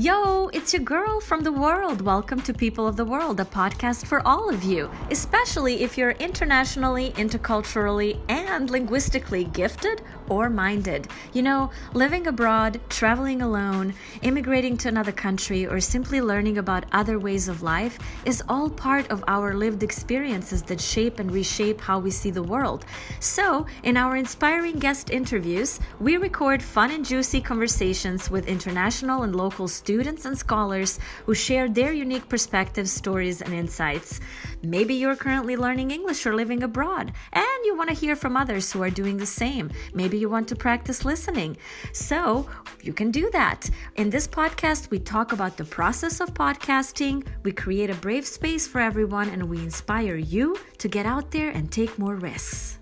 Yo, it's your girl from the world. Welcome to People of the World, a podcast for all of you, especially if you're internationally, interculturally, and linguistically gifted or minded. You know, living abroad, traveling alone, immigrating to another country, or simply learning about other ways of life is all part of our lived experiences that shape and reshape how we see the world. So, in our inspiring guest interviews, we record fun and juicy conversations with international and local students and scholars who share their unique perspectives, stories, and insights. Maybe you're currently learning English or living abroad, and you want to hear from others who are doing the same. Maybe you want to practice listening. So you can do that. In this podcast, we talk about the process of podcasting, we create a brave space for everyone, and we inspire you to get out there and take more risks.